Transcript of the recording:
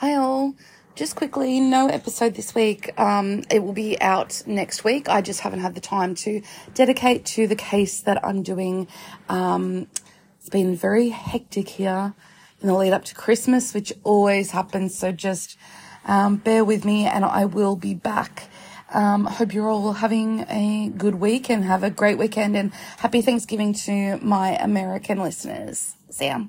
Hi all. Just quickly, no episode this week. Um, it will be out next week. I just haven't had the time to dedicate to the case that I'm doing. Um, it's been very hectic here in the lead up to Christmas, which always happens. So just um, bear with me, and I will be back. Um, hope you're all having a good week and have a great weekend and happy Thanksgiving to my American listeners. See ya.